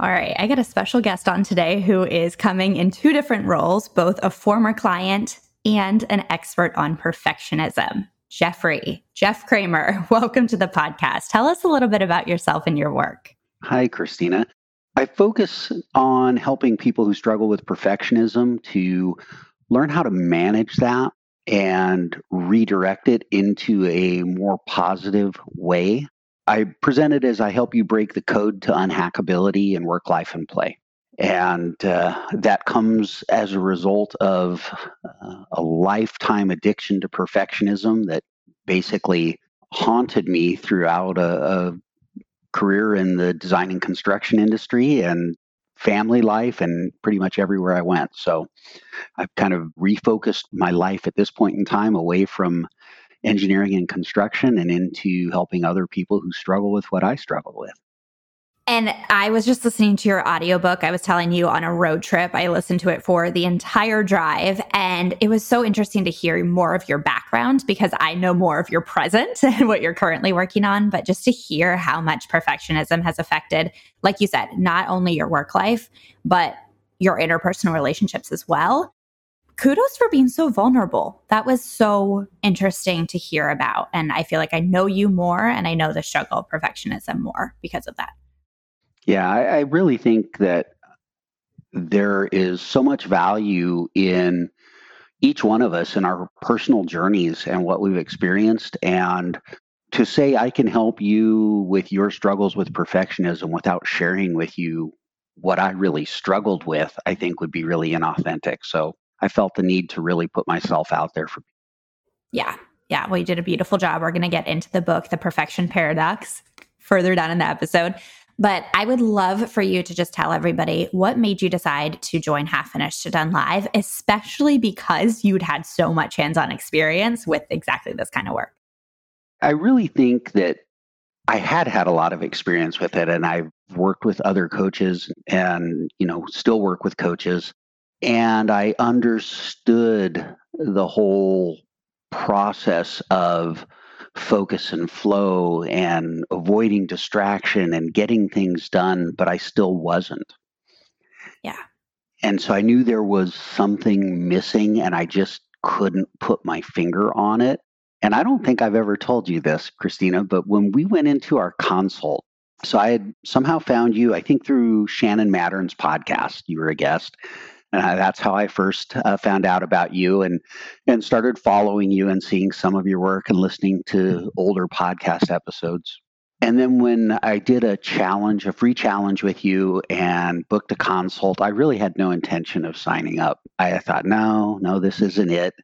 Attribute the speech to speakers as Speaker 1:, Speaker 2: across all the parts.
Speaker 1: All right, I got a special guest on today who is coming in two different roles, both a former client and an expert on perfectionism. Jeffrey, Jeff Kramer, welcome to the podcast. Tell us a little bit about yourself and your work.
Speaker 2: Hi, Cristina. I focus on helping people who struggle with perfectionism to learn how to manage that and redirect it into a more positive way. I present it as I help you break the code to unhackability in work, life, and play. And uh, that comes as a result of uh, a lifetime addiction to perfectionism that basically haunted me throughout a, a career in the design and construction industry and family life and pretty much everywhere I went. So I've kind of refocused my life at this point in time away from engineering and construction and into helping other people who struggle with what I struggle with.
Speaker 1: And I was just listening to your audiobook. I was telling you on a road trip. I listened to it for the entire drive. And it was so interesting to hear more of your background because I know more of your present and what you're currently working on. But just to hear how much perfectionism has affected, like you said, not only your work life, but your interpersonal relationships as well. Kudos for being so vulnerable. That was so interesting to hear about. And I feel like I know you more and I know the struggle of perfectionism more because of that.
Speaker 2: Yeah, I, I really think that there is so much value in each one of us in our personal journeys and what we've experienced. And to say I can help you with your struggles with perfectionism without sharing with you what I really struggled with, I think would be really inauthentic. So I felt the need to really put myself out there for people.
Speaker 1: Yeah. Yeah. Well, you did a beautiful job. We're going to get into the book, The Perfection Paradox, further down in the episode. But I would love for you to just tell everybody what made you decide to join Half Finished to Done Live, especially because you'd had so much hands on experience with exactly this kind of work.
Speaker 2: I really think that I had had a lot of experience with it, and I've worked with other coaches and, you know, still work with coaches. And I understood the whole process of focus and flow and avoiding distraction and getting things done, but I still wasn't.
Speaker 1: Yeah.
Speaker 2: And so I knew there was something missing and I just couldn't put my finger on it. And I don't think I've ever told you this, Cristina, but when we went into our consult, so I had somehow found you, I think through Shannon Mattern's podcast, you were a guest. Uh, that's how I first uh, found out about you and and started following you and seeing some of your work and listening to older podcast episodes. And then when I did a challenge, a free challenge with you and booked a consult, I really had no intention of signing up. I thought, no, no, this isn't it.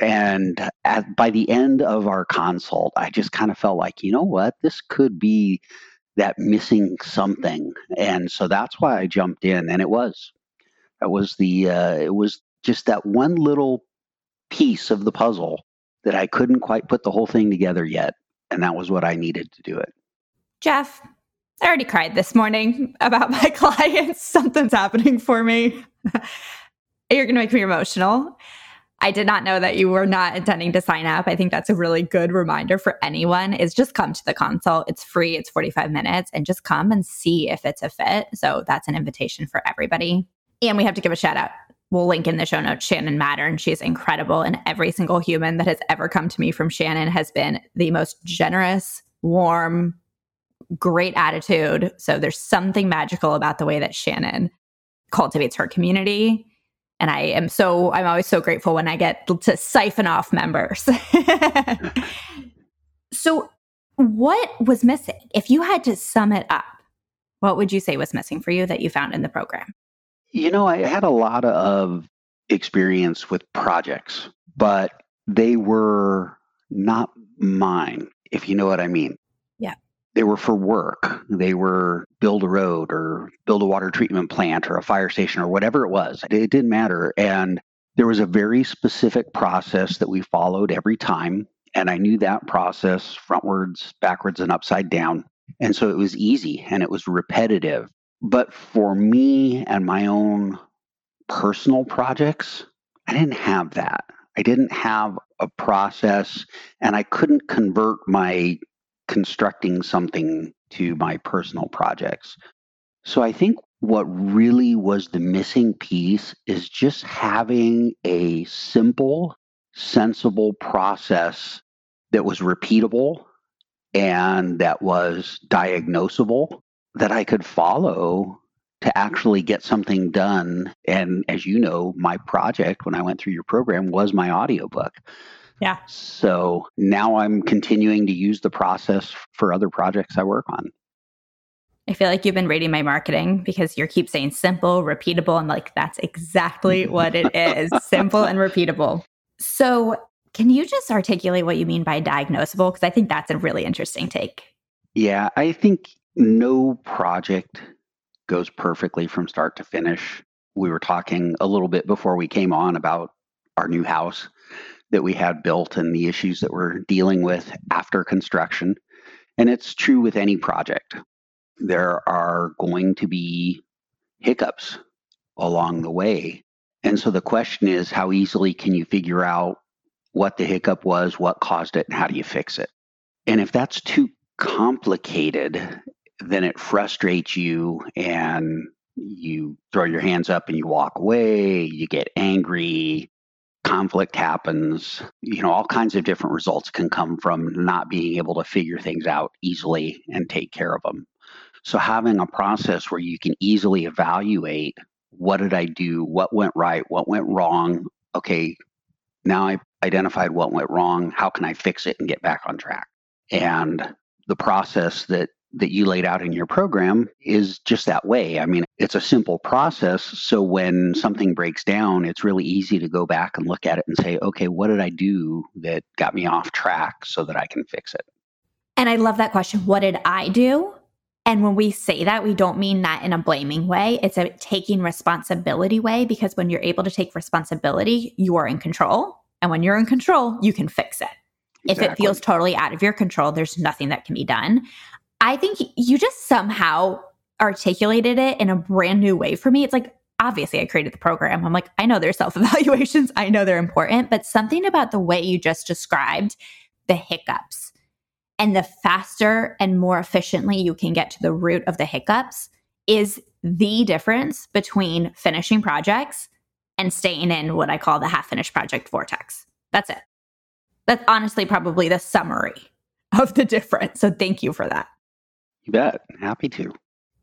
Speaker 2: And at, by the end of our consult, I just kind of felt like, you know what, this could be that missing something. And so that's why I jumped in, and it was. That was the uh, it was just that one little piece of the puzzle that I couldn't quite put the whole thing together yet, and that was what I needed to do it.
Speaker 1: Jeff, I already cried this morning about my clients. Something's happening for me. You're going to make me emotional. I did not know that you were not intending to sign up. I think that's a really good reminder for anyone is just come to the consult. It's free. It's 45 minutes and just come and see if it's a fit. So that's an invitation for everybody. And we have to give a shout out. We'll link in the show notes Shannon Mattern. She's incredible. And every single human that has ever come to me from Shannon has been the most generous, warm, great attitude. So there's something magical about the way that Shannon cultivates her community. And I am so, I'm always so grateful when I get to siphon off members. so, what was missing? If you had to sum it up, what would you say was missing for you that you found in the program?
Speaker 2: You know, I had a lot of experience with projects, but they were not mine, if you know what I mean.
Speaker 1: Yeah.
Speaker 2: they were for work. They were build a road or build a water treatment plant or a fire station or whatever it was. It didn't matter. And there was a very specific process that we followed every time. And I knew that process frontwards, backwards, and upside down. And so it was easy and it was repetitive. But for me and my own personal projects, I didn't have that. I didn't have a process and I couldn't convert my constructing something to my personal projects. So I think what really was the missing piece is just having a simple, sensible process that was repeatable and that was diagnosable that I could follow to mm-hmm. actually get something done. And as you know, my project when I went through your program was my audiobook.
Speaker 1: Yeah.
Speaker 2: So now I'm continuing to use the process for other projects I work on.
Speaker 1: I feel like you've been reading my marketing because you keep saying simple, repeatable. and like, that's exactly what it is simple and repeatable. So, can you just articulate what you mean by diagnosable? Because I think that's a really interesting take.
Speaker 2: Yeah, I think no project goes perfectly from start to finish. We were talking a little bit before we came on about our new house that we had built and the issues that we're dealing with after construction. And it's true with any project. There are going to be hiccups along the way. And so the question is how easily can you figure out what the hiccup was, what caused it, and how do you fix it? And if that's too complicated, then it frustrates you and you throw your hands up and you walk away, you get angry, conflict happens. You know, all kinds of different results can come from not being able to figure things out easily and take care of them. So, having a process where you can easily evaluate what did I do, what went right, what went wrong. Okay, now I identified what went wrong. How can I fix it and get back on track? And the process that that you laid out in your program is just that way. I mean, it's a simple process. So when something breaks down, it's really easy to go back and look at it and say, okay, what did I do that got me off track so that I can fix it?
Speaker 1: And I love that question. What did I do? And when we say that, we don't mean that in a blaming way. It's a taking responsibility way because when you're able to take responsibility, you are in control. And when you're in control, you can fix it. Exactly. If it feels totally out of your control, there's nothing that can be done. I think you just somehow articulated it in a brand new way for me. It's like, obviously, I created the program. I'm like, I know there's self evaluations, I know they're important, but something about the way you just described the hiccups and the faster and more efficiently you can get to the root of the hiccups is the difference between finishing projects and staying in what I call the half finished project vortex. That's it. That's honestly probably the summary of the difference. So thank you for that.
Speaker 2: You bet. Happy to.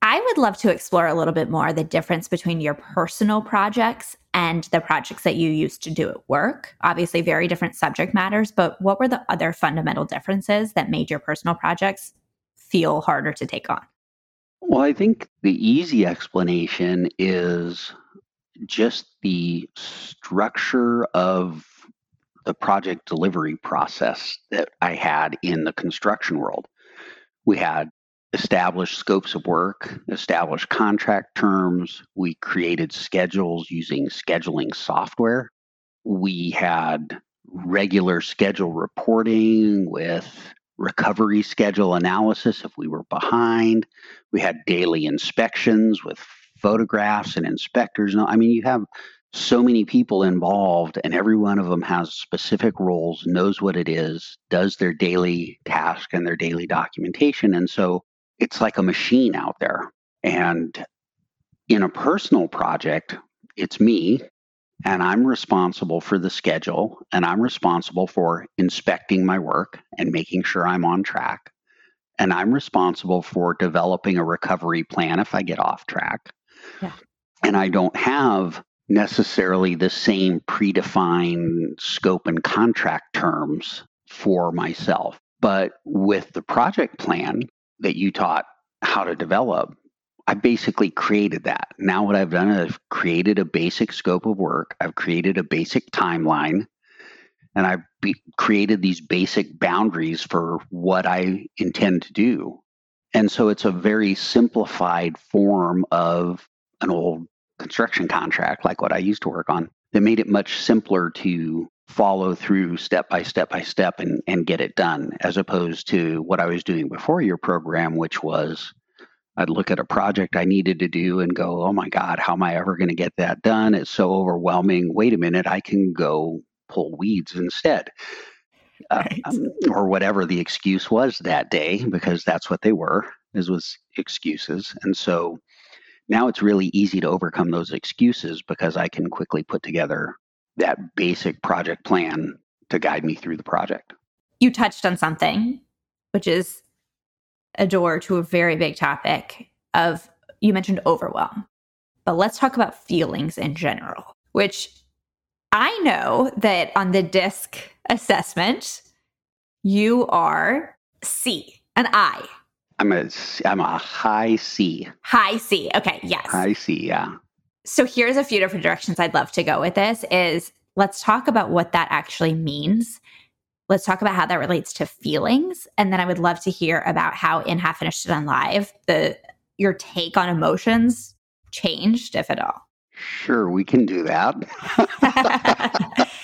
Speaker 1: I would love to explore a little bit more the difference between your personal projects and the projects that you used to do at work. Obviously, very different subject matters, but what were the other fundamental differences that made your personal projects feel harder to take on?
Speaker 2: Well, I think the easy explanation is just the structure of the project delivery process that I had in the construction world. We had established scopes of work, established contract terms. We created schedules using scheduling software. We had regular schedule reporting with recovery schedule analysis if we were behind. We had daily inspections with photographs and inspectors. I mean, you have so many people involved, and every one of them has specific roles, knows what it is, does their daily task and their daily documentation. And so it's like a machine out there. And in a personal project, it's me, and I'm responsible for the schedule, and I'm responsible for inspecting my work and making sure I'm on track. And I'm responsible for developing a recovery plan if I get off track. Yeah. And I don't have necessarily the same predefined scope and contract terms for myself. But with the project plan, that you taught how to develop, I basically created that. Now, what I've done is I've created a basic scope of work, I've created a basic timeline, and I've be- created these basic boundaries for what I intend to do. And so it's a very simplified form of an old construction contract, like what I used to work on, that made it much simpler to follow through step by step by step and, and get it done, as opposed to what I was doing before your program, which was I'd look at a project I needed to do and go, oh my God, how am I ever going to get that done? It's so overwhelming. Wait a minute, I can go pull weeds instead. Uh, right. um, or whatever the excuse was that day, because that's what they were, is was excuses. And so now it's really easy to overcome those excuses because I can quickly put together that basic project plan to guide me through the project.
Speaker 1: You touched on something, which is a door to a very big topic of you mentioned overwhelm. But let's talk about feelings in general, which I know that on the DISC assessment, you are C, an I.
Speaker 2: I'm a I'm a high C.
Speaker 1: High C. Okay, yes.
Speaker 2: High C, yeah.
Speaker 1: So here's a few different directions I'd love to go with this is let's talk about what that actually means. Let's talk about how that relates to feelings. And then I would love to hear about how in Half Finished and Live, the your take on emotions changed, if at all.
Speaker 2: Sure, we can do that.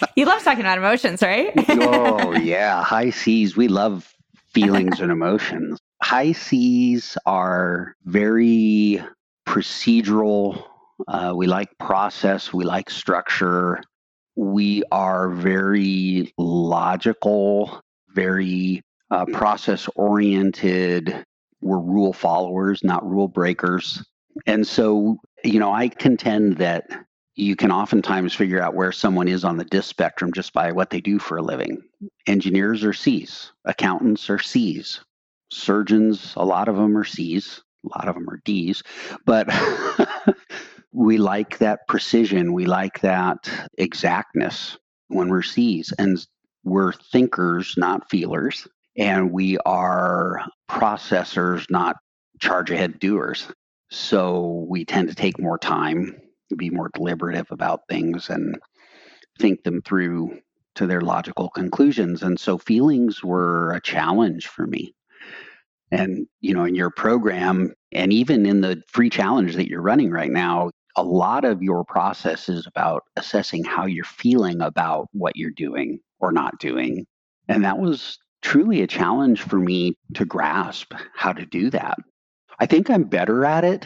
Speaker 1: you love talking about emotions, right?
Speaker 2: oh, yeah. High C's. We love feelings and emotions. High C's are very procedural uh, we like process, we like structure. We are very logical, very uh, process oriented. We're rule followers, not rule breakers. And so, you know, I contend that you can oftentimes figure out where someone is on the DISC spectrum just by what they do for a living. Engineers are C's, accountants are C's, surgeons, a lot of them are C's, a lot of them are D's, but we like that precision. We like that exactness when we're C's. And we're thinkers, not feelers. And we are processors, not charge ahead doers. So we tend to take more time, be more deliberative about things, and think them through to their logical conclusions. And so feelings were a challenge for me. And, you know, in your program, and even in the free challenge that you're running right now, a lot of your process is about assessing how you're feeling about what you're doing or not doing. And that was truly a challenge for me to grasp how to do that. I think I'm better at it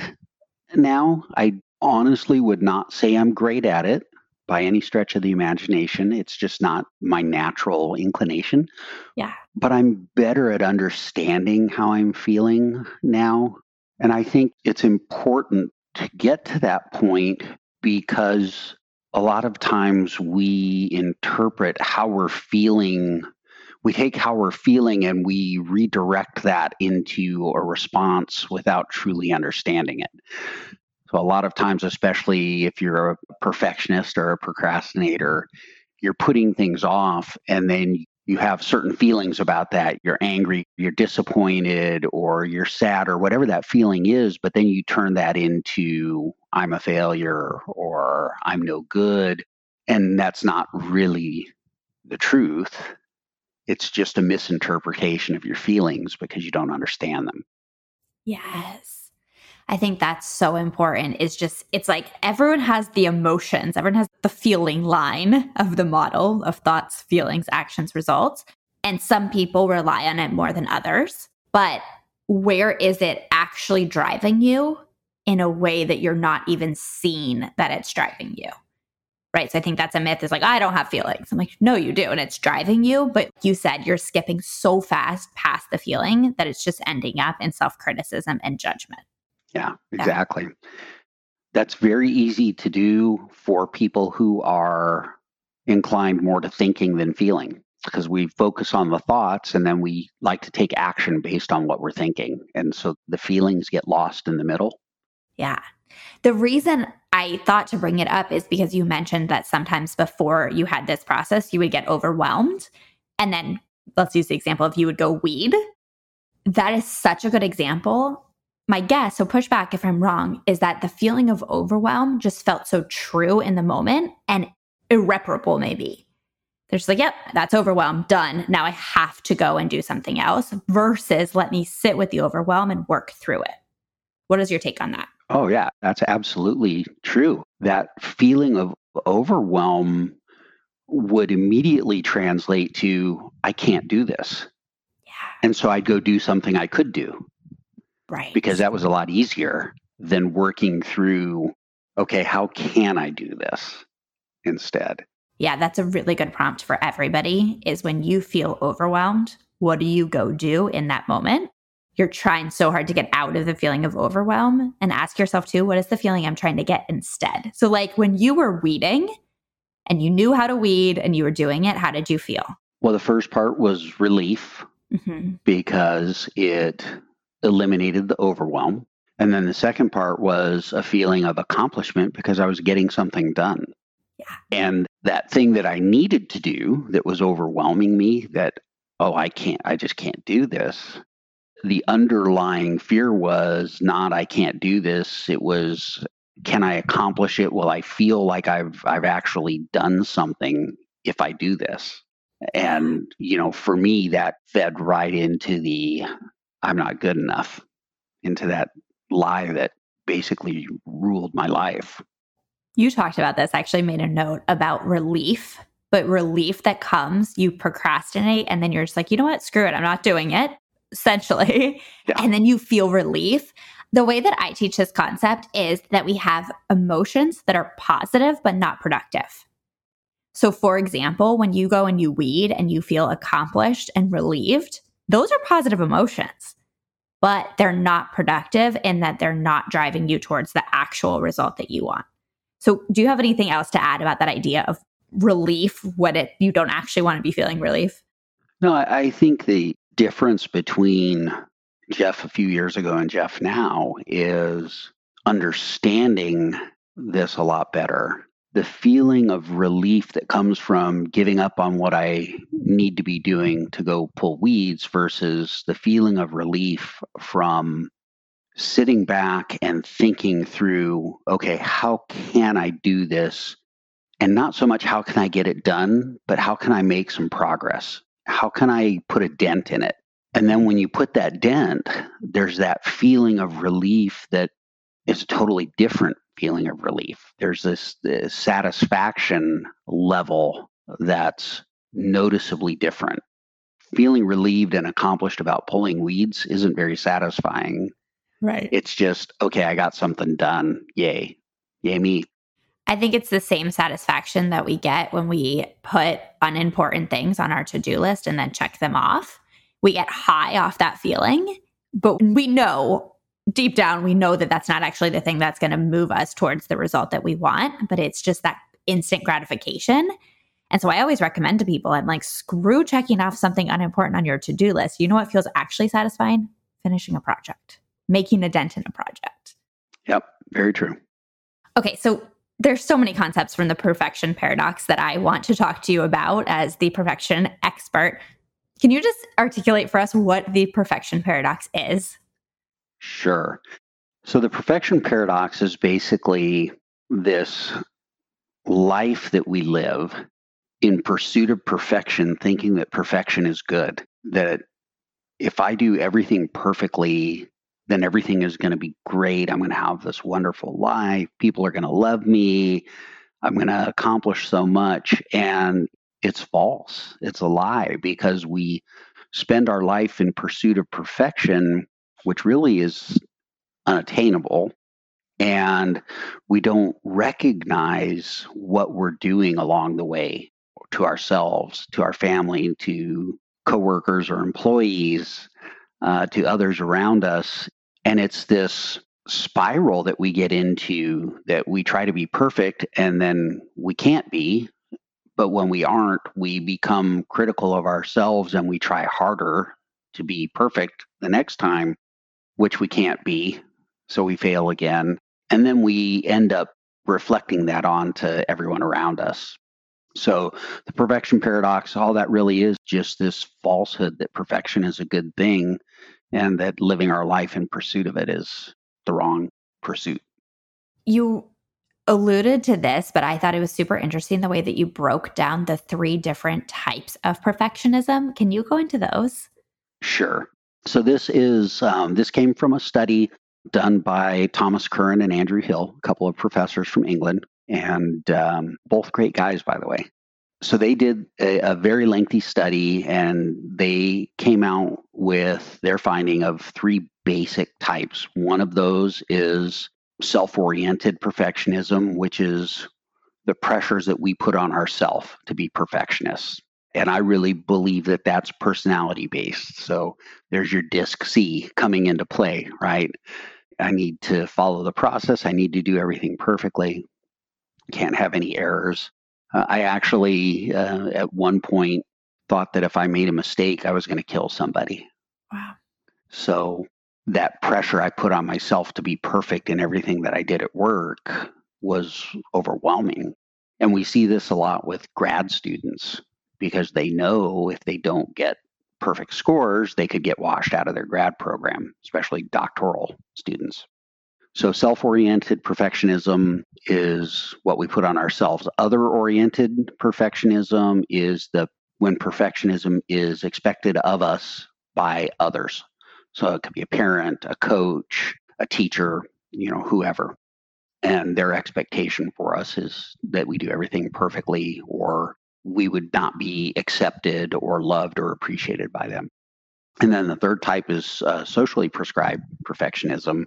Speaker 2: now. I honestly would not say I'm great at it by any stretch of the imagination. It's just not my natural inclination.
Speaker 1: Yeah.
Speaker 2: But I'm better at understanding how I'm feeling now. And I think it's important to get to that point because a lot of times we interpret how we're feeling we take how we're feeling and we redirect that into a response without truly understanding it. So, a lot of times, especially if you're a perfectionist or a procrastinator, you're putting things off and then you have certain feelings about that. You're angry, you're disappointed, or you're sad, or whatever that feeling is. But then you turn that into, I'm a failure, or I'm no good. And that's not really the truth. It's just a misinterpretation of your feelings because you don't understand them.
Speaker 1: Yes. I think that's so important. Is just, it's like everyone has the emotions, everyone has the feeling line of the model of thoughts, feelings, actions, results. And some people rely on it more than others. But where is it actually driving you in a way that you're not even seeing that it's driving you? Right. So I think that's a myth is like, I don't have feelings. I'm like, no, you do. And it's driving you. But you said you're skipping so fast past the feeling that it's just ending up in self criticism and judgment.
Speaker 2: Yeah, exactly. Yeah. That's very easy to do for people who are inclined more to thinking than feeling because we focus on the thoughts and then we like to take action based on what we're thinking. And so the feelings get lost in the middle.
Speaker 1: Yeah. The reason I thought to bring it up is because you mentioned that sometimes before you had this process, you would get overwhelmed. And then let's use the example of you would go weed. That is such a good example my guess, so push back if I'm wrong, is that the feeling of overwhelm just felt so true in the moment and irreparable, maybe. They're just like, yep, that's overwhelm, done. Now I have to go and do something else versus let me sit with the overwhelm and work through it. What is your take on that?
Speaker 2: Oh, yeah, that's absolutely true. That feeling of overwhelm would immediately translate to, I can't do this.
Speaker 1: Yeah.
Speaker 2: And so I'd go do something I could do.
Speaker 1: Right.
Speaker 2: Because that was a lot easier than working through, okay, how can I do this instead?
Speaker 1: Yeah, that's a really good prompt for everybody is when you feel overwhelmed, what do you go do in that moment? You're trying so hard to get out of the feeling of overwhelm and ask yourself too, what is the feeling I'm trying to get instead? So like when you were weeding and you knew how to weed and you were doing it, how did you feel?
Speaker 2: Well, the first part was relief mm-hmm. because it eliminated the overwhelm. And then the second part was a feeling of accomplishment because I was getting something done.
Speaker 1: Yeah.
Speaker 2: And that thing that I needed to do that was overwhelming me that, oh, I can't, I just can't do this. The underlying fear was not, I can't do this. It was, can I accomplish it? Will I feel like I've, I've actually done something if I do this? And, you know, for me, that fed right into the, I'm not good enough, into that lie that basically ruled my life.
Speaker 1: You talked about this, I actually made a note about relief, but relief that comes, you procrastinate, and then you're just like, you know what, screw it, I'm not doing it, essentially. Yeah. And then you feel relief. The way that I teach this concept is that we have emotions that are positive but not productive. So, for example, when you go and you weed and you feel accomplished and relieved, those are positive emotions but they're not productive in that they're not driving you towards the actual result that you want. So, do you have anything else to add about that idea of relief when it you don't actually want to be feeling relief?
Speaker 2: No, I think the difference between Jeff a few years ago and Jeff now is understanding this a lot better the feeling of relief that comes from giving up on what I need to be doing to go pull weeds versus the feeling of relief from sitting back and thinking through, okay, how can I do this? And not so much how can I get it done, but how can I make some progress? How can I put a dent in it? And then when you put that dent, there's that feeling of relief that is totally different feeling of relief. There's this, this satisfaction level that's noticeably different. Feeling relieved and accomplished about pulling weeds isn't very satisfying.
Speaker 1: Right.
Speaker 2: It's just, okay, I got something done. Yay. Yay, me.
Speaker 1: I think it's the same satisfaction that we get when we put unimportant things on our to do list and then check them off. We get high off that feeling, but we know deep down, we know that that's not actually the thing that's going to move us towards the result that we want, but it's just that instant gratification. And so I always recommend to people, I'm like, screw checking off something unimportant on your to do list. You know what feels actually satisfying? Finishing a project, making a dent in a project.
Speaker 2: Yep, very true.
Speaker 1: Okay, so there's so many concepts from the perfection paradox that I want to talk to you about as the perfection expert. Can you just articulate for us what the perfection paradox is?
Speaker 2: Sure. So the perfection paradox is basically this life that we live in pursuit of perfection, thinking that perfection is good. That if I do everything perfectly, then everything is going to be great. I'm going to have this wonderful life. People are going to love me. I'm going to accomplish so much. And it's false. It's a lie because we spend our life in pursuit of perfection which really is unattainable. And we don't recognize what we're doing along the way to ourselves, to our family, to coworkers or employees, uh, to others around us. And it's this spiral that we get into that we try to be perfect and then we can't be. But when we aren't, we become critical of ourselves and we try harder to be perfect the next time which we can't be. So we fail again. And then we end up reflecting that on to everyone around us. So the perfection paradox, all that really is just this falsehood that perfection is a good thing and that living our life in pursuit of it is the wrong pursuit.
Speaker 1: You alluded to this, but I thought it was super interesting the way that you broke down the three different types of perfectionism. Can you go into those?
Speaker 2: Sure. So this is um, this came from a study done by Thomas Curran and Andrew Hill, a couple of professors from England, and um, both great guys, by the way. So they did a, a very lengthy study, and they came out with their finding of three basic types. One of those is self-oriented perfectionism, which is the pressures that we put on ourselves to be perfectionists. And I really believe that that's personality based. So there's your DISC C coming into play, right? I need to follow the process. I need to do everything perfectly. Can't have any errors. Uh, I actually, uh, at one point, thought that if I made a mistake, I was going to kill somebody.
Speaker 1: Wow.
Speaker 2: So that pressure I put on myself to be perfect in everything that I did at work was overwhelming. And we see this a lot with grad students because they know if they don't get perfect scores, they could get washed out of their grad program, especially doctoral students. So, self oriented perfectionism is what we put on ourselves. Other oriented perfectionism is the when perfectionism is expected of us by others. So, it could be a parent, a coach, a teacher, you know, whoever. And their expectation for us is that we do everything perfectly or we would not be accepted or loved or appreciated by them. And then the third type is uh, socially prescribed perfectionism.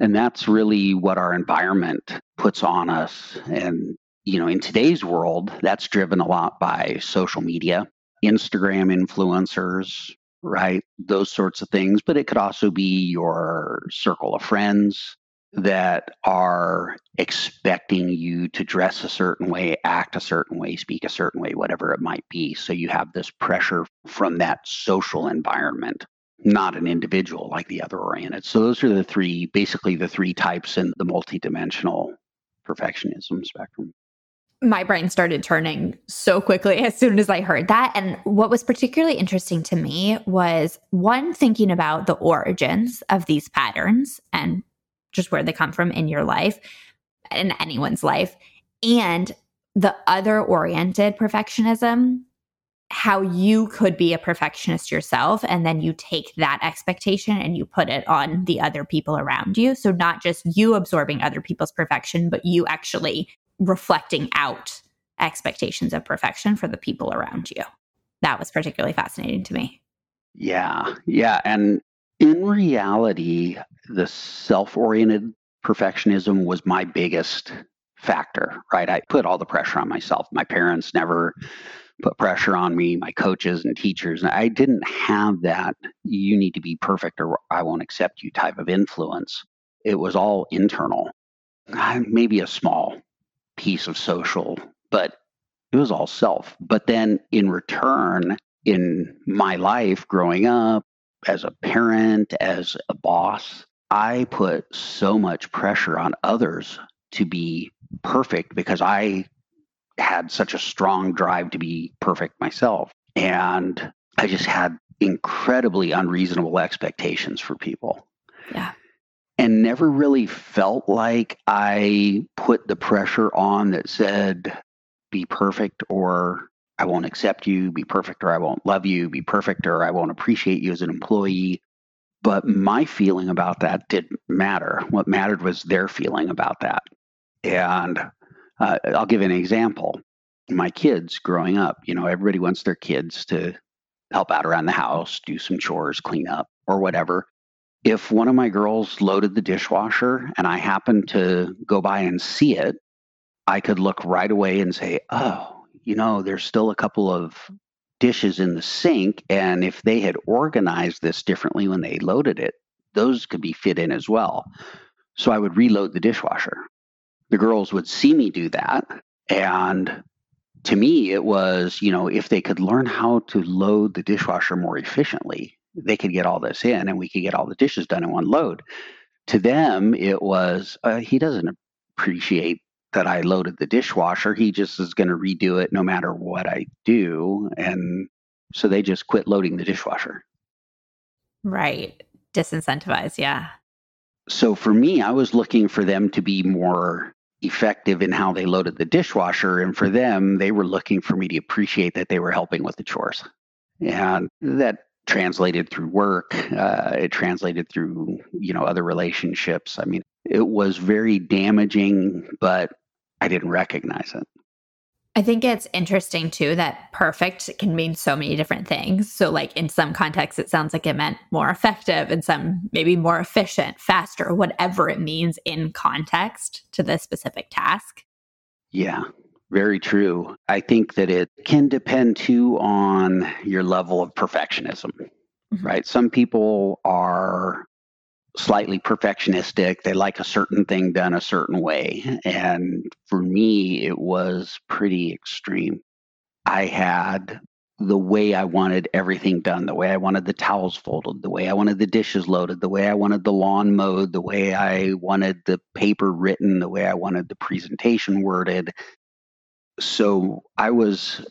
Speaker 2: And that's really what our environment puts on us. And, you know, in today's world, that's driven a lot by social media, Instagram influencers, right? Those sorts of things. But it could also be your circle of friends, that are expecting you to dress a certain way, act a certain way, speak a certain way, whatever it might be. So you have this pressure from that social environment, not an individual like the other oriented. So those are the three, basically the three types in the multidimensional perfectionism spectrum.
Speaker 1: My brain started turning so quickly as soon as I heard that. And what was particularly interesting to me was one, thinking about the origins of these patterns and just where they come from in your life in anyone's life. And the other oriented perfectionism how you could be a perfectionist yourself and then you take that expectation and you put it on the other people around you. So not just you absorbing other people's perfection but you actually reflecting out expectations of perfection for the people around you. That was particularly fascinating to me.
Speaker 2: Yeah yeah and in reality, the self oriented perfectionism was my biggest factor, right? I put all the pressure on myself. My parents never put pressure on me, my coaches and teachers. I didn't have that, you need to be perfect or I won't accept you type of influence. It was all internal, maybe a small piece of social, but it was all self. But then in return, in my life growing up, as a parent, as a boss, I put so much pressure on others to be perfect because I had such a strong drive to be perfect myself. And I just had incredibly unreasonable expectations for people.
Speaker 1: Yeah.
Speaker 2: And never really felt like I put the pressure on that said, be perfect or I won't accept you, be perfect, or I won't love you, be perfect, or I won't appreciate you as an employee. But my feeling about that didn't matter. What mattered was their feeling about that. And uh, I'll give an example. My kids growing up, you know, everybody wants their kids to help out around the house, do some chores, clean up, or whatever. If one of my girls loaded the dishwasher and I happened to go by and see it, I could look right away and say, oh, you know, there's still a couple of dishes in the sink. And if they had organized this differently when they loaded it, those could be fit in as well. So I would reload the dishwasher. The girls would see me do that. And to me, it was, you know, if they could learn how to load the dishwasher more efficiently, they could get all this in and we could get all the dishes done in one load. To them, it was, uh, he doesn't appreciate that I loaded the dishwasher. He just is going to redo it no matter what I do. And so they just quit loading the dishwasher.
Speaker 1: Right. Disincentivize. Yeah.
Speaker 2: So for me, I was looking for them to be more effective in how they loaded the dishwasher. And for them, they were looking for me to appreciate that they were helping with the chores. And that translated through work. Uh, it translated through, you know, other relationships. I mean, it was very damaging, but I didn't recognize it.
Speaker 1: I think it's interesting too that perfect can mean so many different things. So, like in some contexts, it sounds like it meant more effective, and some maybe more efficient, faster, whatever it means in context to the specific task.
Speaker 2: Yeah, very true. I think that it can depend too on your level of perfectionism, mm-hmm. right? Some people are slightly perfectionistic. They like a certain thing done a certain way. And for me, it was pretty extreme. I had the way I wanted everything done, the way I wanted the towels folded, the way I wanted the dishes loaded, the way I wanted the lawn mowed, the way I wanted the paper written, the way I wanted the presentation worded. So I was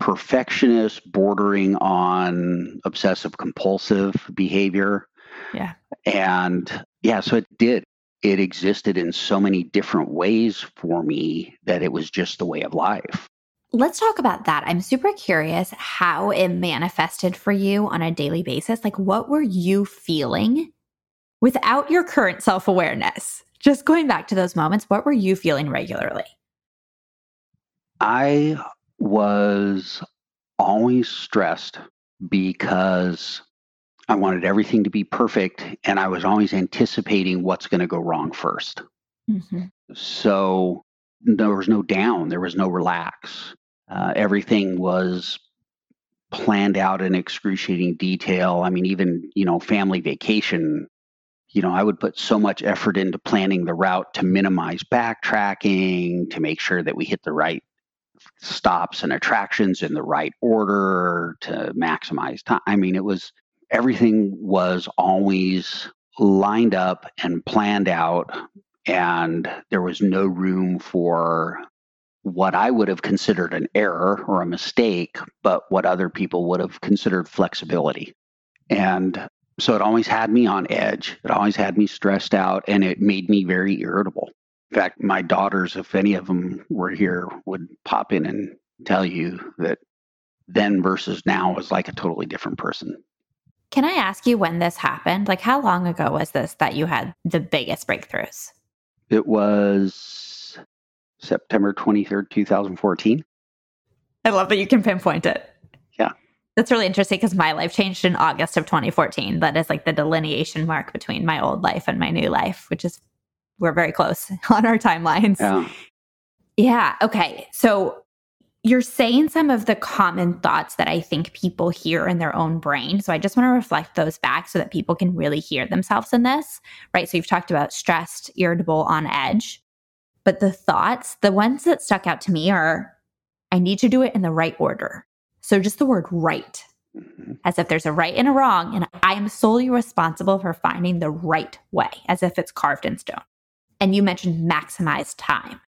Speaker 2: perfectionist bordering on obsessive compulsive behavior
Speaker 1: yeah.
Speaker 2: And yeah, so it did. It existed in so many different ways for me that it was just the way of life.
Speaker 1: Let's talk about that. I'm super curious how it manifested for you on a daily basis. Like, what were you feeling without your current self awareness? Just going back to those moments, what were you feeling regularly?
Speaker 2: I was always stressed because I wanted everything to be perfect, and I was always anticipating what's going to go wrong 1st mm-hmm. So there was no down, there was no relax. Uh, everything was planned out in excruciating detail. I mean, even you know, family vacation. You know, I would put so much effort into planning the route to minimize backtracking, to make sure that we hit the right stops and attractions in the right order to maximize time. I mean, it was everything was always lined up and planned out, and there was no room for what I would have considered an error or a mistake, but what other people would have considered flexibility. And so it always had me on edge. It always had me stressed out, and it made me very irritable. In fact, my daughters, if any of them were here, would pop in and tell you that then versus now was like a totally different person.
Speaker 1: Can I ask you when this happened? Like, how long ago was this that you had the biggest breakthroughs?
Speaker 2: It was September 23rd, 2014. I
Speaker 1: love that you can pinpoint it.
Speaker 2: Yeah.
Speaker 1: That's really interesting because my life changed in August of 2014. That is like the delineation mark between my old life and my new life, which is, we're very close on our timelines.
Speaker 2: Yeah.
Speaker 1: Yeah. Okay. So you're saying some of the common thoughts that I think people hear in their own brain. So I just want to reflect those back so that people can really hear themselves in this, right? So you've talked about stressed, irritable, on edge. But the thoughts, the ones that stuck out to me are I need to do it in the right order. So just the word right, mm-hmm. as if there's a right and a wrong, and I am solely responsible for finding the right way, as if it's carved in stone. And you mentioned maximize time.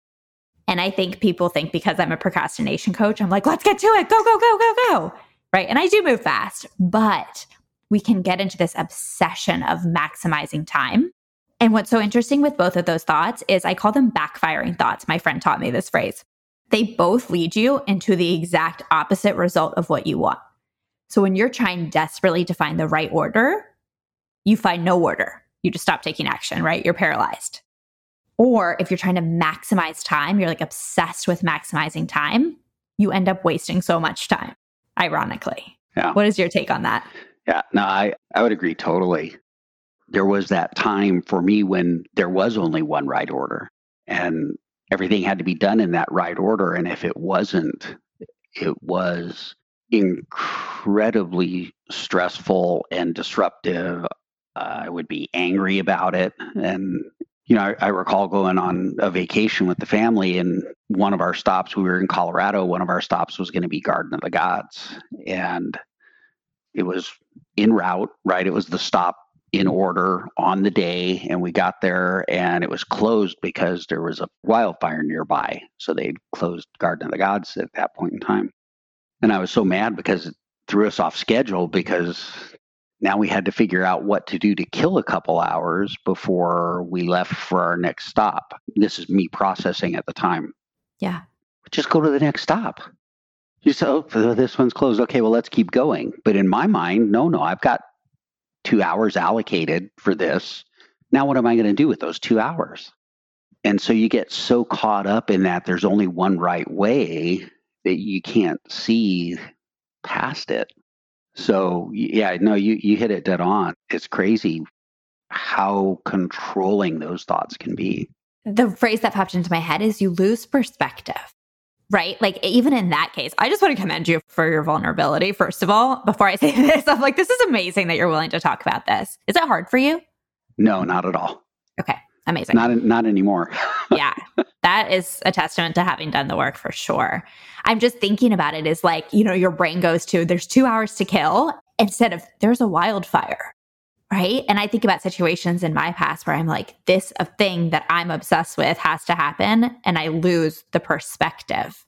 Speaker 1: And I think people think because I'm a procrastination coach, I'm like, let's get to it. Go, go, go, go, go. Right. And I do move fast, but we can get into this obsession of maximizing time. And what's so interesting with both of those thoughts is I call them backfiring thoughts. My friend taught me this phrase. They both lead you into the exact opposite result of what you want. So when you're trying desperately to find the right order, you find no order. You just stop taking action, right? You're paralyzed. Or if you're trying to maximize time, you're like obsessed with maximizing time, you end up wasting so much time, ironically.
Speaker 2: Yeah.
Speaker 1: What is your take on that?
Speaker 2: Yeah, no, I, I would agree totally. There was that time for me when there was only one right order and everything had to be done in that right order. And if it wasn't, it was incredibly stressful and disruptive. Uh, I would be angry about it. And you know, I, I, recall going on a vacation with the family, and one of our stops, we were in Colorado, one of our stops was going to be Garden of the Gods. And it was en route, right? It was the stop in order on the day. And we got there, and it was closed because there was a wildfire nearby. So they closed Garden of the Gods at that point in time. And I was so mad because it threw us off schedule because Now we had to figure out what to do to kill a couple hours before we left for our next stop. This is me processing at the time.
Speaker 1: Yeah.
Speaker 2: Just go to the next stop. You say, oh, this one's closed. Okay, well, let's keep going. But in my mind, no, no, I've got two hours allocated for this. Now, what am I going to do with those two hours? And so you get so caught up in that there's only one right way that you can't see past it. So yeah, no, you you hit it dead on. It's crazy how controlling those thoughts can be.
Speaker 1: The phrase that popped into my head is you lose perspective. Right? Like even in that case, I just want to commend you for your vulnerability first of all. Before I say this, I'm like this is amazing that you're willing to talk about this. Is it hard for you?
Speaker 2: No, not at all.
Speaker 1: Okay. Amazing.
Speaker 2: Not not anymore.
Speaker 1: yeah. That is a testament to having done the work for sure. I'm just thinking about it is like, you know, your brain goes to there's 2 hours to kill instead of there's a wildfire. Right? And I think about situations in my past where I'm like this a thing that I'm obsessed with has to happen and I lose the perspective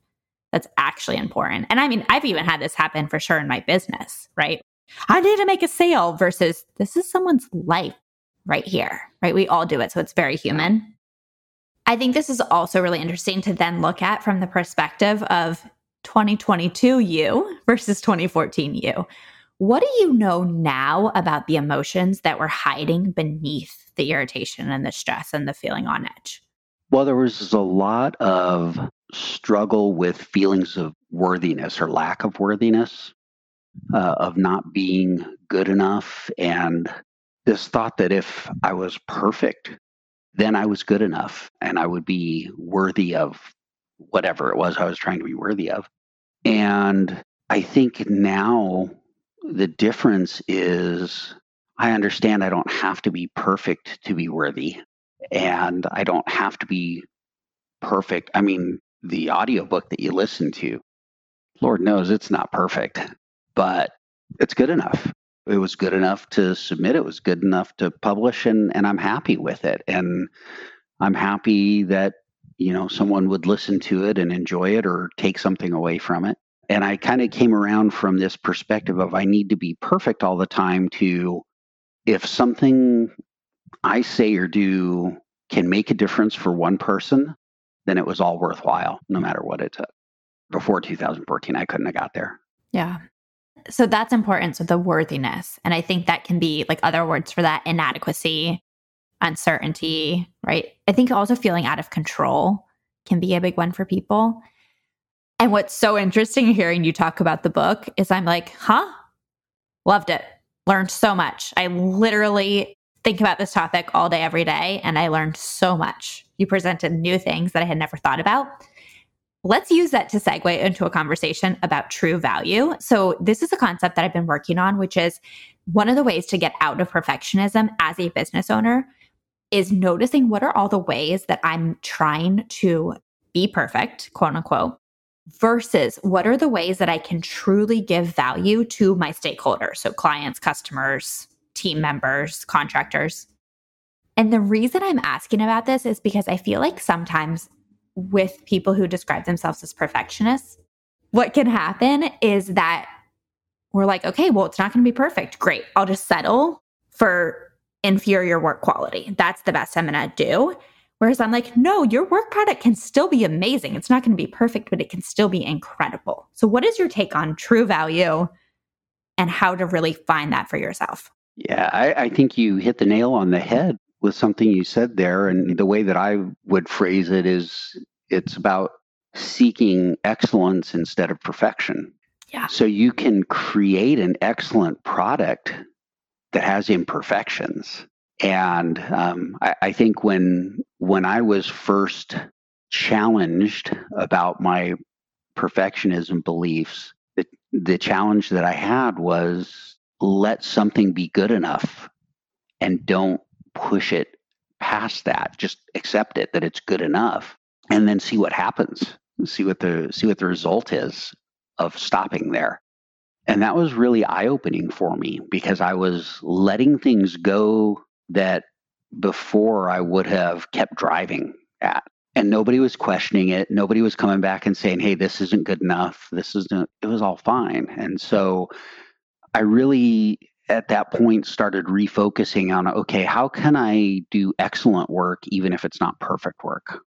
Speaker 1: that's actually important. And I mean, I've even had this happen for sure in my business, right? I need to make a sale versus this is someone's life right here, right? We all do it. So it's very human. I think this is also really interesting to then look at from the perspective of 2022 you versus 2014 you. What do you know now about the emotions that were hiding beneath the irritation and the stress and the feeling on edge?
Speaker 2: Well, there was a lot of struggle with feelings of worthiness or lack of worthiness, uh, of not being good enough, and this thought that if I was perfect, then I was good enough and I would be worthy of whatever it was I was trying to be worthy of. And I think now the difference is I understand I don't have to be perfect to be worthy and I don't have to be perfect. I mean, the audiobook that you listen to, Lord knows it's not perfect, but it's good enough it was good enough to submit. It was good enough to publish, and and I'm happy with it. And I'm happy that you know someone would listen to it and enjoy it or take something away from it. And I kind of came around from this perspective of I need to be perfect all the time to if something I say or do can make a difference for one person, then it was all worthwhile, no matter what it took. Before 2014, I couldn't have got there.
Speaker 1: Yeah so that's important. So the worthiness. And I think that can be like other words for that inadequacy, uncertainty, right? I think also feeling out of control can be a big one for people. And what's so interesting hearing you talk about the book is I'm like, huh? Loved it. Learned so much. I literally think about this topic all day, every day, and I learned so much. You presented new things that I had never thought about. Let's use that to segue into a conversation about true value. So, this is a concept that I've been working on, which is one of the ways to get out of perfectionism as a business owner is noticing what are all the ways that I'm trying to be perfect, quote unquote, versus what are the ways that I can truly give value to my stakeholders. So, clients, customers, team members, contractors. And the reason I'm asking about this is because I feel like sometimes with people who describe themselves as perfectionists, what can happen is that we're like, okay, well, it's not going to be perfect. Great. I'll just settle for inferior work quality. That's the best I'm going to do. Whereas I'm like, no, your work product can still be amazing. It's not going to be perfect, but it can still be incredible. So, what is your take on true value and how to really find that for yourself?
Speaker 2: Yeah, I, I think you hit the nail on the head with something you said there. And the way that I would phrase it is it's about seeking excellence instead of perfection.
Speaker 1: Yeah.
Speaker 2: So you can create an excellent product that has imperfections. And um, I, I think when when I was first challenged about my perfectionism beliefs, the, the challenge that I had was let something be good enough and don't push it past that. Just accept it that it's good enough and then see what happens. See what the see what the result is of stopping there. And that was really eye-opening for me because I was letting things go that before I would have kept driving at. And nobody was questioning it. Nobody was coming back and saying, hey, this isn't good enough. This isn't, it was all fine. And so I really at that point started refocusing on okay, how can I do excellent work even if it's not perfect work?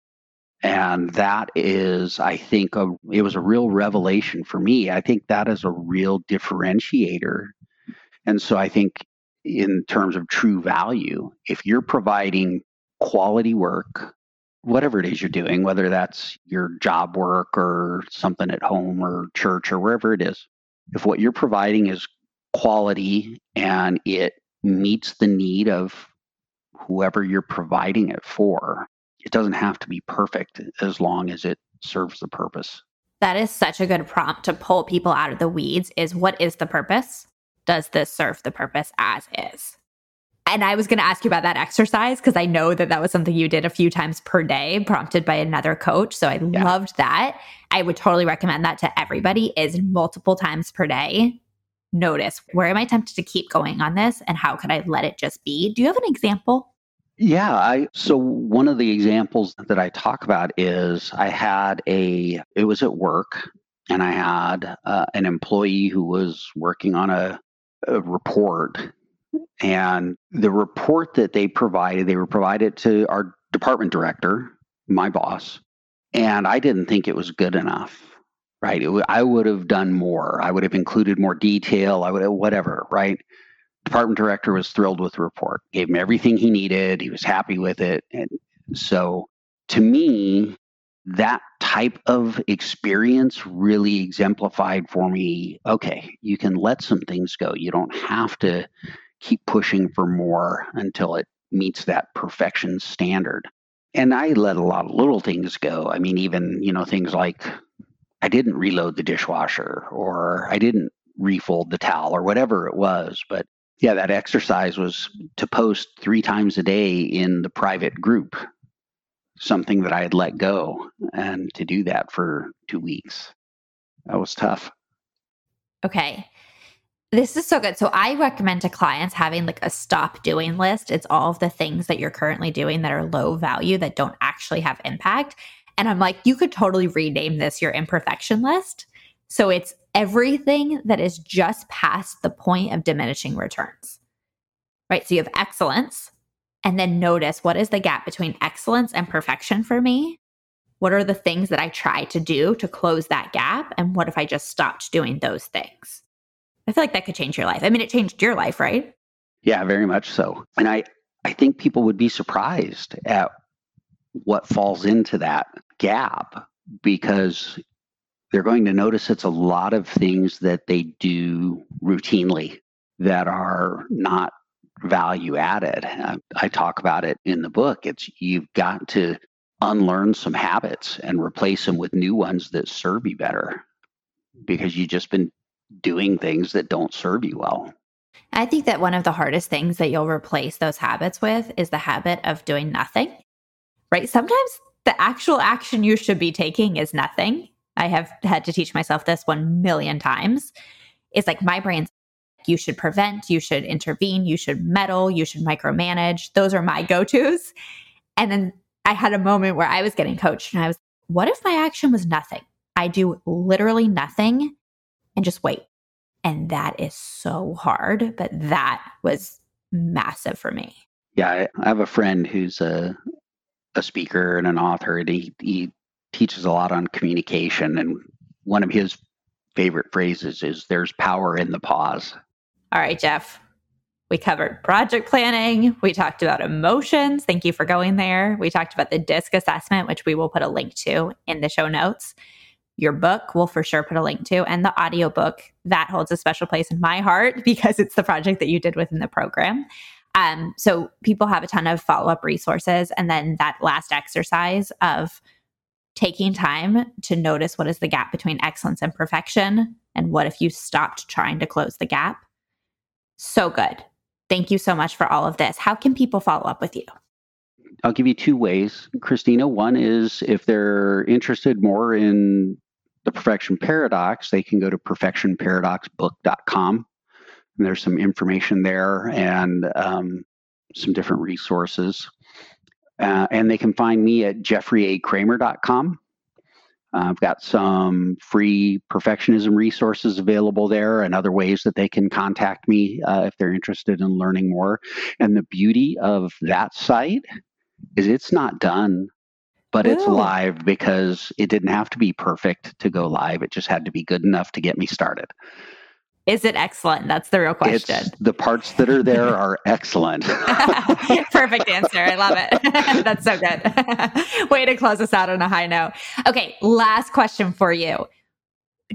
Speaker 2: And that is, I think, a, it was a real revelation for me. I think that is a real differentiator. And so I think, in terms of true value, if you're providing quality work, whatever it is you're doing, whether that's your job work or something at home or church or wherever it is, if what you're providing is quality and it meets the need of whoever you're providing it for, it doesn't have to be perfect as long as it serves the purpose.
Speaker 1: That is such a good prompt to pull people out of the weeds is what is the purpose? Does this serve the purpose as is? And I was going to ask you about that exercise because I know that that was something you did a few times per day, prompted by another coach. So I yeah. loved that. I would totally recommend that to everybody is multiple times per day. Notice where am I tempted to keep going on this and how could I let it just be? Do you have an example?
Speaker 2: Yeah, I so one of the examples that I talk about is I had a it was at work and I had uh, an employee who was working on a, a report and the report that they provided they were provided to our department director, my boss, and I didn't think it was good enough. Right? It, I would have done more. I would have included more detail. I would have whatever, right? department director was thrilled with the report, gave him everything he needed. He was happy with it. And so to me, that type of experience really exemplified for me okay, you can let some things go. You don't have to keep pushing for more until it meets that perfection standard. And I let a lot of little things go. I mean, even, you know, things like I didn't reload the dishwasher or I didn't refold the towel or whatever it was. But yeah, that exercise was to post three times a day in the private group, something that I had let go, and to do that for two weeks. That was tough.
Speaker 1: Okay. This is so good. So I recommend to clients having like a stop doing list. It's all of the things that you're currently doing that are low value that don't actually have impact. And I'm like, you could totally rename this your imperfection list. So it's everything that is just past the point of diminishing returns. Right? So you have excellence, and then notice what is the gap between excellence and perfection for me? What are the things that I try to do to close that gap? And what if I just stopped doing those things? I feel like that could change your life. I mean, it changed your life, right?
Speaker 2: Yeah, very much so. And I, I think people would be surprised at what falls into that gap because they're going to notice it's a lot of things that they do routinely that are not value added. I, talk about it in the book. It's you've got to unlearn some habits and replace them with new ones that serve you better because you've just been doing things that don't serve you well.
Speaker 1: I think that one of the hardest things that you'll replace those habits with is the habit of doing nothing, right? Sometimes the actual action you should be taking is nothing. I have had to teach myself this 1 million times. It's like my brain's you should prevent, you should intervene, you should meddle, you should micromanage. Those are my go tos. And then I had a moment where I was getting coached and I was, what if my action was nothing? I do literally nothing and just wait. And that is so hard, but that was massive for me.
Speaker 2: Yeah, I have a friend who's a a speaker and an author, and he, he teaches a lot on communication. And one of his favorite phrases is there's power in the pause.
Speaker 1: All right, Jeff. We covered project planning. We talked about emotions. Thank you for going there. We talked about the DISC assessment, which we will put a link to in the show notes. Your book, we'll for sure put a link to, and the audiobook that holds a special place in my heart because it's the project that you did within the program. Um, so people have a ton of follow up resources. And then that last exercise of taking time to notice what is the gap between excellence and perfection and what if you stopped trying to close the gap. So good. Thank you so much for all of this. How can people follow up with you?
Speaker 2: I'll give you two ways, Cristina. One is if they're interested more in the perfection paradox, they can go to perfectionparadoxbook.com. And there's some information there and um, some different resources. Uh, and they can find me at jeffreyakramer.com. Uh, I've got some free perfectionism resources available there and other ways that they can contact me uh, if they're interested in learning more. And the beauty of that site is it's not done, but Ooh. it's live because it didn't have to be perfect to go live. It just had to be good enough to get me started.
Speaker 1: Is it excellent? That's the real question.
Speaker 2: It's, the parts that are there are excellent.
Speaker 1: Perfect answer. I love it. That's so good. Way to close us out on a high note. Okay, last question for you.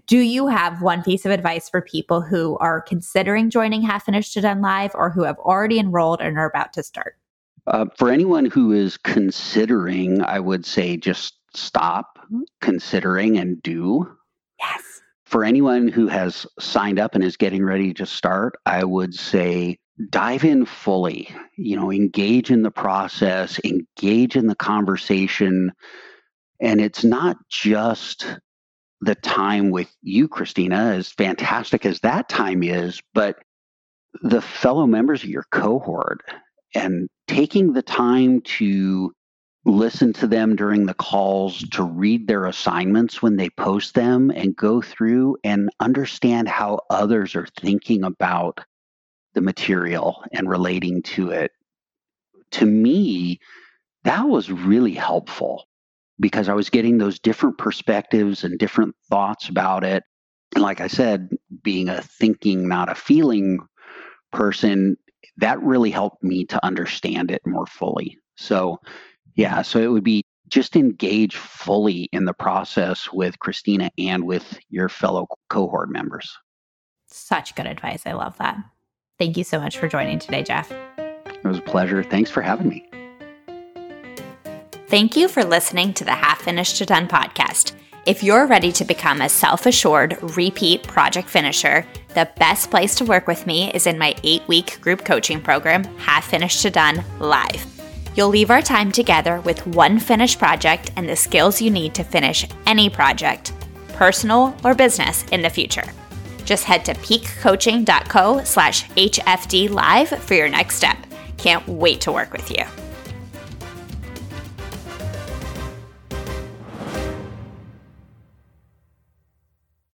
Speaker 1: Do you have one piece of advice for people who are considering joining Half Finished to Done Live or who have already enrolled and are about to start?
Speaker 2: Uh, for anyone who is considering, I would say just stop considering and do.
Speaker 1: Yes
Speaker 2: for anyone who has signed up and is getting ready to start, I would say dive in fully, you know, engage in the process, engage in the conversation. And it's not just the time with you, Cristina, as fantastic as that time is, but the fellow members of your cohort and taking the time to listen to them during the calls, to read their assignments when they post them, and go through and understand how others are thinking about the material and relating to it. To me, that was really helpful because I was getting those different perspectives and different thoughts about it. And like I said, being a thinking, not a feeling person, that really helped me to understand it more fully. So yeah, so it would be just engage fully in the process with Cristina and with your fellow cohort members.
Speaker 1: Such good advice. I love that. Thank you so much for joining today, Jeff.
Speaker 2: It was a pleasure. Thanks for having me.
Speaker 1: Thank you for listening to the Half Finished to Done podcast. If you're ready to become a self assured repeat project finisher, the best place to work with me is in my eight week group coaching program, Half Finished to Done Live. You'll leave our time together with one finished project and the skills you need to finish any project, personal or business, in the future. Just head to piquecoaching.co slash HFD live for your next step. Can't wait to work with you.